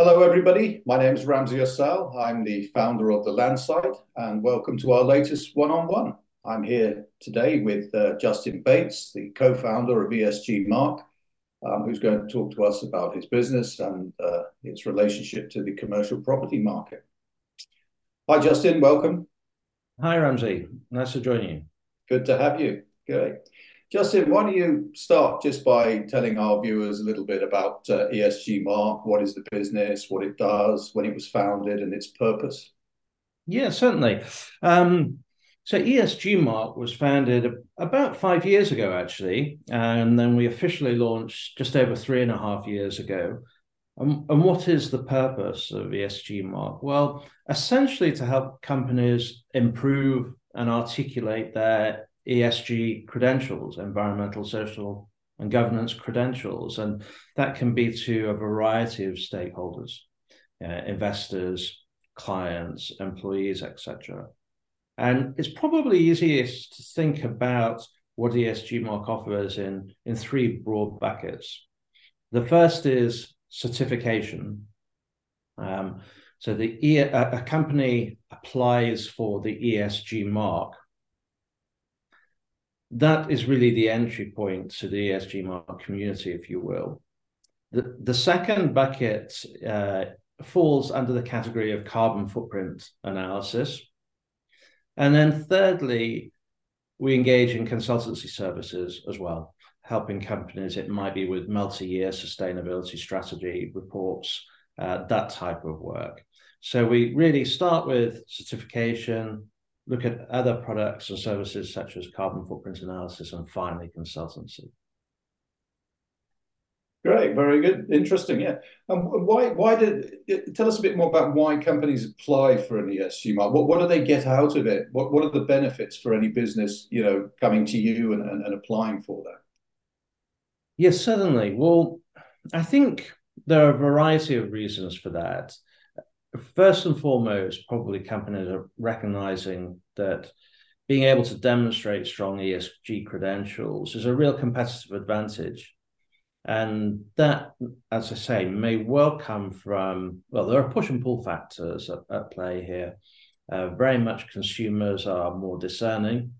Hello, everybody. My name is Ramsey Assal. I'm the founder of the Landsight, and welcome to our latest one-on-one. I'm here today with uh, Justin Bates, the co-founder of ESG Mark, um, who's going to talk to us about his business and uh, its relationship to the commercial property market. Hi, Justin. Welcome. Hi, Ramsey. Nice to join you. Good to have you. Great. Justin, why don't you start just by telling our viewers a little bit about uh, ESG Mark? What is the business, what it does, when it was founded, and its purpose? Yeah, certainly. Um, so ESG Mark was founded about five years ago, actually, and then we officially launched just over three and a half years ago. Um, and what is the purpose of ESG Mark? Well, essentially to help companies improve and articulate their ESG credentials, environmental, social, and governance credentials. And that can be to a variety of stakeholders, uh, investors, clients, employees, etc. And it's probably easiest to think about what ESG Mark offers in, in three broad buckets. The first is certification. Um, so the a company applies for the ESG mark that is really the entry point to the ESG mark community, if you will. The, the second bucket uh, falls under the category of carbon footprint analysis. And then thirdly, we engage in consultancy services as well, helping companies. It might be with multi-year sustainability strategy reports, uh, that type of work. So we really start with certification, look at other products and services such as carbon footprint analysis and finally consultancy. Great, very good, interesting. Yeah, um, why? Why did tell us a bit more about why companies apply for an ESG mark? What What do they get out of it? What What are the benefits for any business, you know, coming to you and, and, and applying for that? Yes, certainly. Well, I think there are a variety of reasons for that first and foremost, probably companies are recognizing that being able to demonstrate strong ESG credentials is a real competitive advantage. And that, as I say, may well come from, well, there are push and pull factors at, at play here. Uh, very much consumers are more discerning.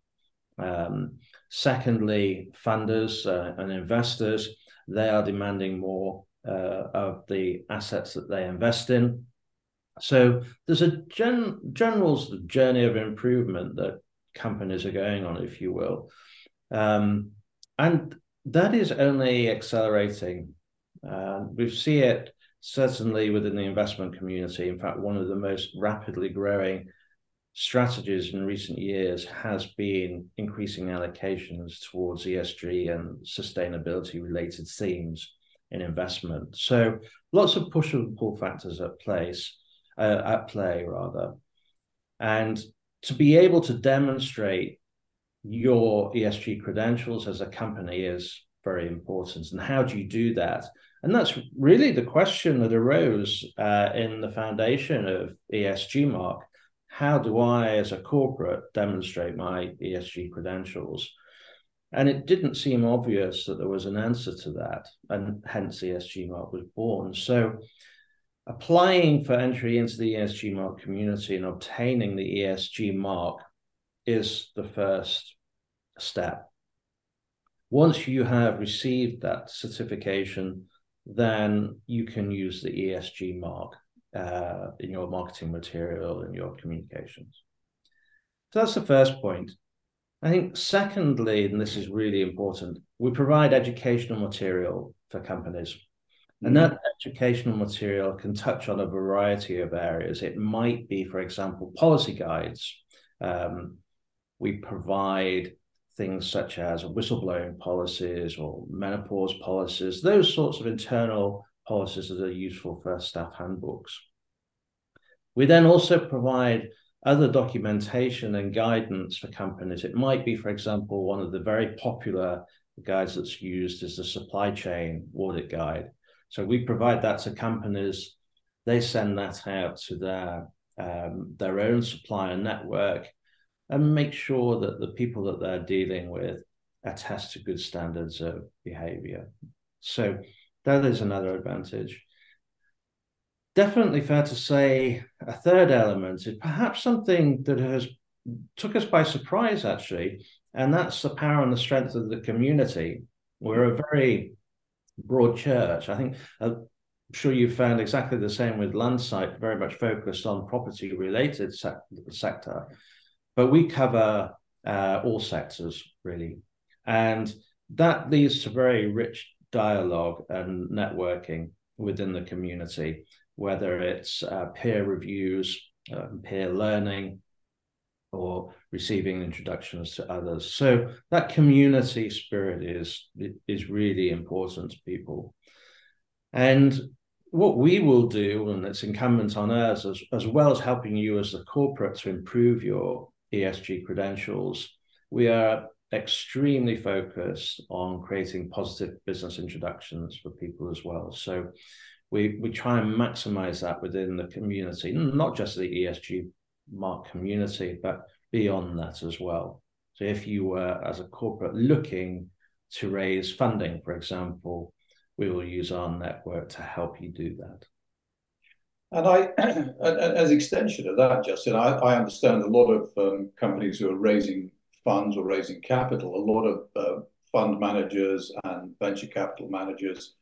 Um, secondly, funders uh, and investors, they are demanding more uh, of the assets that they invest in. So there's a gen, general journey of improvement that companies are going on, if you will. Um, and that is only accelerating. Uh, we see it certainly within the investment community. In fact, one of the most rapidly growing strategies in recent years has been increasing allocations towards ESG and sustainability related themes in investment. So lots of push and pull factors at place uh, at play rather. And to be able to demonstrate your esg credentials as a company is very important. And how do you do that? And that's really the question that arose uh, in the foundation of esg mark. How do i as a corporate demonstrate my esg credentials? And it didn't seem obvious that there was an answer to that and hence esg mark was born. So applying for entry into the ESG mark community and obtaining the ESG mark is the first step. Once you have received that certification, then you can use the ESG mark uh, in your marketing material and your communications. So that's the first point. I think, secondly, and this is really important, we provide educational material for companies. And that educational material can touch on a variety of areas. It might be, for example, policy guides. Um, we provide things such as whistleblowing policies or menopause policies, those sorts of internal policies that are useful for staff handbooks. We then also provide other documentation and guidance for companies. It might be, for example, one of the very popular guides that's used is the supply chain audit guide. So we provide that to companies. They send that out to their um, their own supplier network and make sure that the people that they're dealing with attest to good standards of behavior. So that is another advantage. definitely fair to say a third element is perhaps something that has took us by surprise, actually, and that's the power and the strength of the community. We're a very broad church. I think I'm sure you found exactly the same with Landsight, very much focused on property related sector, but we cover uh, all sectors really, and that leads to very rich dialogue and networking within the community, whether it's uh, peer reviews, uh, peer learning, or receiving introductions to others. So that community spirit is is really important to people. And what we will do, and it's incumbent on us, as, as well as helping you as the corporate to improve your ESG credentials, we are extremely focused on creating positive business introductions for people as well. So we we try and maximize that within the community, not just the ESG mark community, but beyond that as well. So if you were as a corporate looking to raise funding, for example, we will use our network to help you do that. And I, as extension of that, Justin, I, I understand a lot of um, companies who are raising funds or raising capital, a lot of uh, fund managers and venture capital managers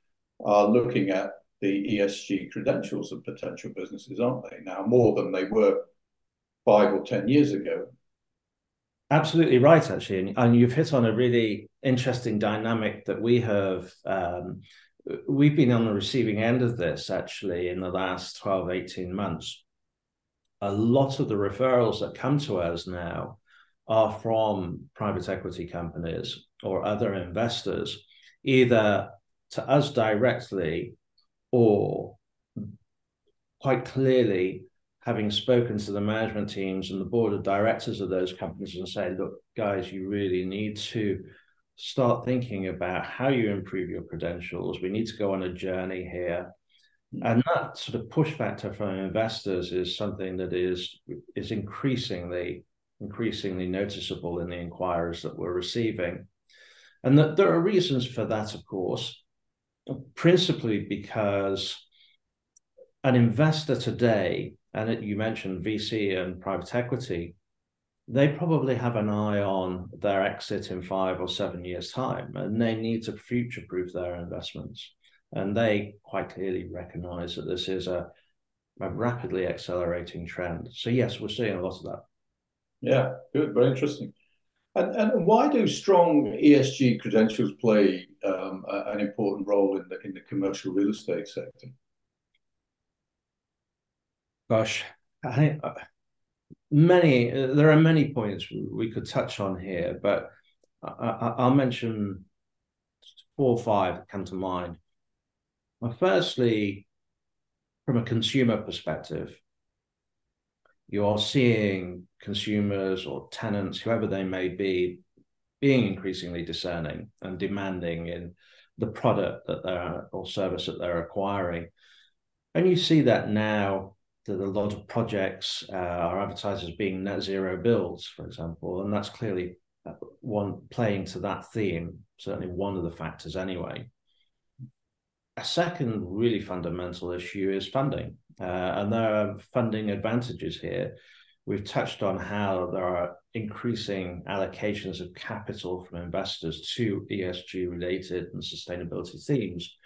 are looking at the ESG credentials of potential businesses, aren't they? Now, more than they were five or 10 years ago. Absolutely right, actually. And, and you've hit on a really interesting dynamic that we have. Um, we've been on the receiving end of this actually in the last 12, 18 months. A lot of the referrals that come to us now are from private equity companies or other investors, either to us directly or quite clearly having spoken to the management teams and the board of directors of those companies and say, look, guys, you really need to start thinking about how you improve your credentials. We need to go on a journey here. Mm. And that sort of push factor from investors is something that is is increasingly increasingly noticeable in the inquiries that we're receiving. And that there are reasons for that, of course, principally because an investor today, and you mentioned VC and private equity, they probably have an eye on their exit in five or seven years' time, and they need to future proof their investments. And they quite clearly recognize that this is a, a rapidly accelerating trend. So, yes, we're seeing a lot of that. Yeah, good, very interesting. And, and why do strong ESG credentials play um, an important role in the in the commercial real estate sector? Gosh, I think uh, many there are many points we could touch on here, but I, will mention four or five that come to mind. Well, firstly, from a consumer perspective, you're seeing consumers or tenants, whoever they may be, being increasingly discerning and demanding in the product that they're or service that they're acquiring. And you see that now that a lot of projects uh, are advertised as being net zero builds, for example, and that's clearly uh, one playing to that theme, certainly one of the factors anyway. A second really fundamental issue is funding. Uh, and there are funding advantages here. We've touched on how there are increasing allocations of capital from investors to ESG related and sustainability themes.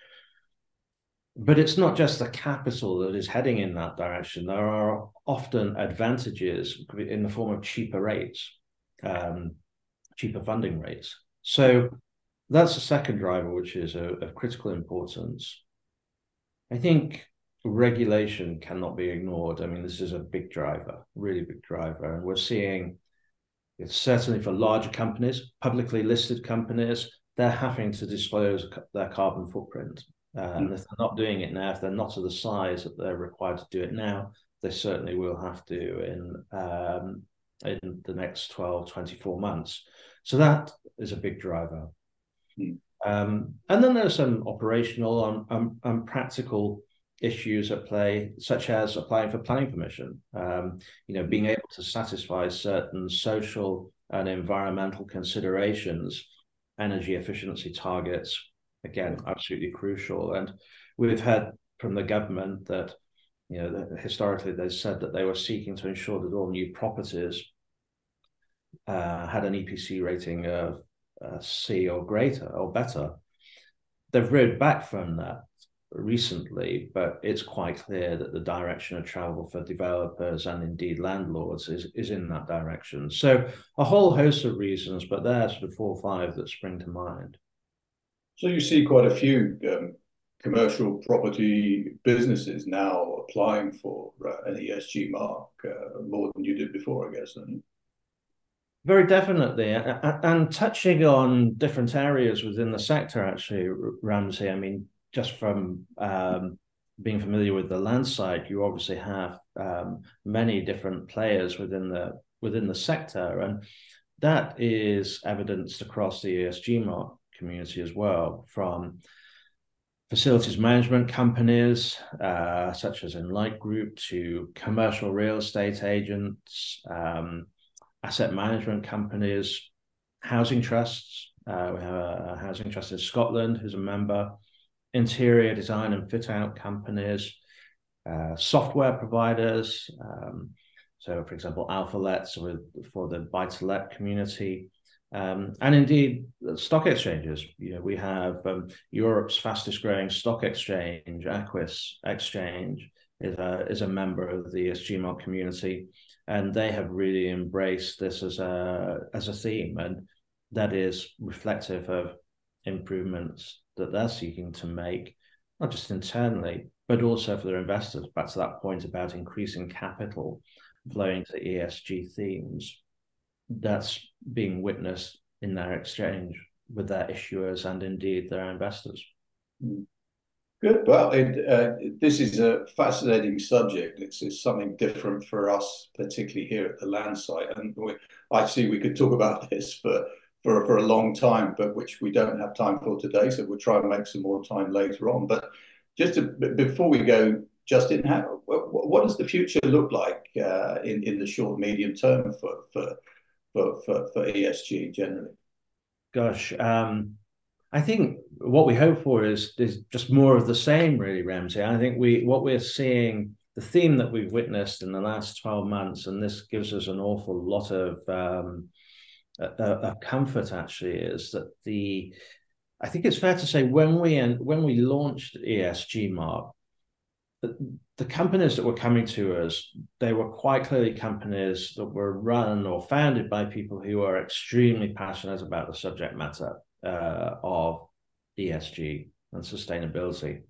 But it's not just the capital that is heading in that direction. There are often advantages in the form of cheaper rates, um, cheaper funding rates. So that's the second driver, which is of critical importance. I think regulation cannot be ignored. I mean, this is a big driver, really big driver. And we're seeing it's certainly for larger companies, publicly listed companies, they're having to disclose their carbon footprint. Uh, mm. And if they're not doing it now, if they're not of the size that they're required to do it now, they certainly will have to in um, in the next 12, 24 months. So that is a big driver. Mm. Um, and then there's some operational and, and, and practical issues at play, such as applying for planning permission. Um, you know, being able to satisfy certain social and environmental considerations, energy efficiency targets. Again, absolutely crucial. And we've heard from the government that you know, historically they said that they were seeking to ensure that all new properties uh, had an EPC rating of uh, C or greater or better. They've rode back from that recently, but it's quite clear that the direction of travel for developers and indeed landlords is, is in that direction. So a whole host of reasons, but there's the four or five that spring to mind. So you see quite a few um, commercial property businesses now applying for uh, an ESG mark uh, more than you did before, I guess. Very definitely, and touching on different areas within the sector, actually, Ramsey. I mean, just from um, being familiar with the Landsight, you obviously have um, many different players within the within the sector, and that is evidenced across the ESG mark community as well, from facilities management companies uh, such as Enlight Group to commercial real estate agents, um, asset management companies, housing trusts. Uh, we have a, a, housing trust in Scotland who's a member, interior design and fit out companies, uh, software providers. Um, so, for example, AlphaLets for the buy to let community, um, and indeed, stock exchanges. You know, we have um, Europe's fastest growing stock exchange, Aquis Exchange, is a, is a member of the ESG community, and they have really embraced this as a as a theme, and that is reflective of improvements that they're seeking to make, not just internally, but also for their investors. Back to that point about increasing capital flowing to ESG themes that's being witnessed in their exchange with their issuers and indeed their investors. Good. Well, it, uh, this is a fascinating subject. It's, it's, something different for us, particularly here at the Landsight. And we, I see we could talk about this for, for, for a long time, but which we don't have time for today. So we'll try and make some more time later on. But just to, before we go, Justin, how, what does the future look like uh, in, in the short, medium term for, for for, for, for ESG generally? Gosh, um, I think what we hope for is is just more of the same, really, Ramsey. I think we what we're seeing, the theme that we've witnessed in the last twelve months, and this gives us an awful lot of um, of comfort. Actually, is that the I think it's fair to say when we when we launched ESG Mark, the companies that were coming to us, they were quite clearly companies that were run or founded by people who are extremely passionate about the subject matter uh, of ESG and sustainability.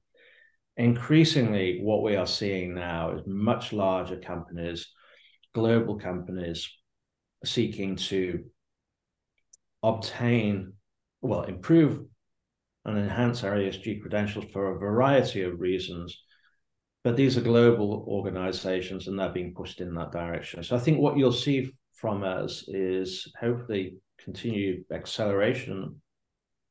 Increasingly, what we are seeing now is much larger companies, global companies seeking to obtain, well, improve and enhance our ESG credentials for a variety of reasons but these are global organizations and they're being pushed in that direction. So I think what you'll see from us is hopefully continued acceleration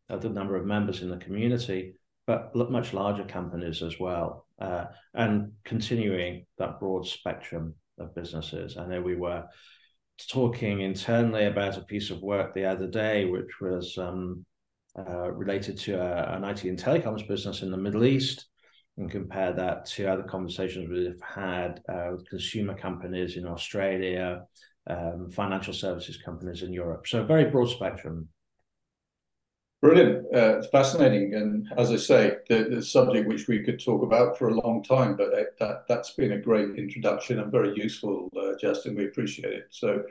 of the number of members in the community, but much larger companies as well, uh, and continuing that broad spectrum of businesses. I know we were talking internally about a piece of work the other day, which was um, uh, related to a, an IT and telecoms business in the Middle East and compare that to other conversations we've had uh, with consumer companies in Australia, um, financial services companies in Europe. So, a very broad spectrum. Brilliant. Uh, it's fascinating. And as I say, the, the, subject which we could talk about for a long time, but that, that's been a great introduction and very useful, uh, Justin. We appreciate it. So,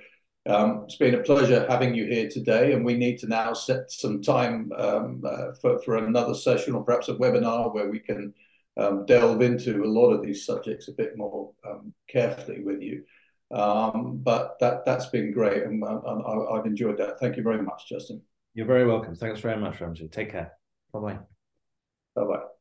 um, it's been a pleasure having you here today, and we need to now set some time um, uh, for, for another session or perhaps a webinar where we can um, delve into a lot of these subjects a bit more um, carefully with you. Um, but that, that's been great, and, and I've enjoyed that. Thank you very much, Justin. You're very welcome. Thanks very much, Ramsey. Take care. Bye-bye. Bye-bye.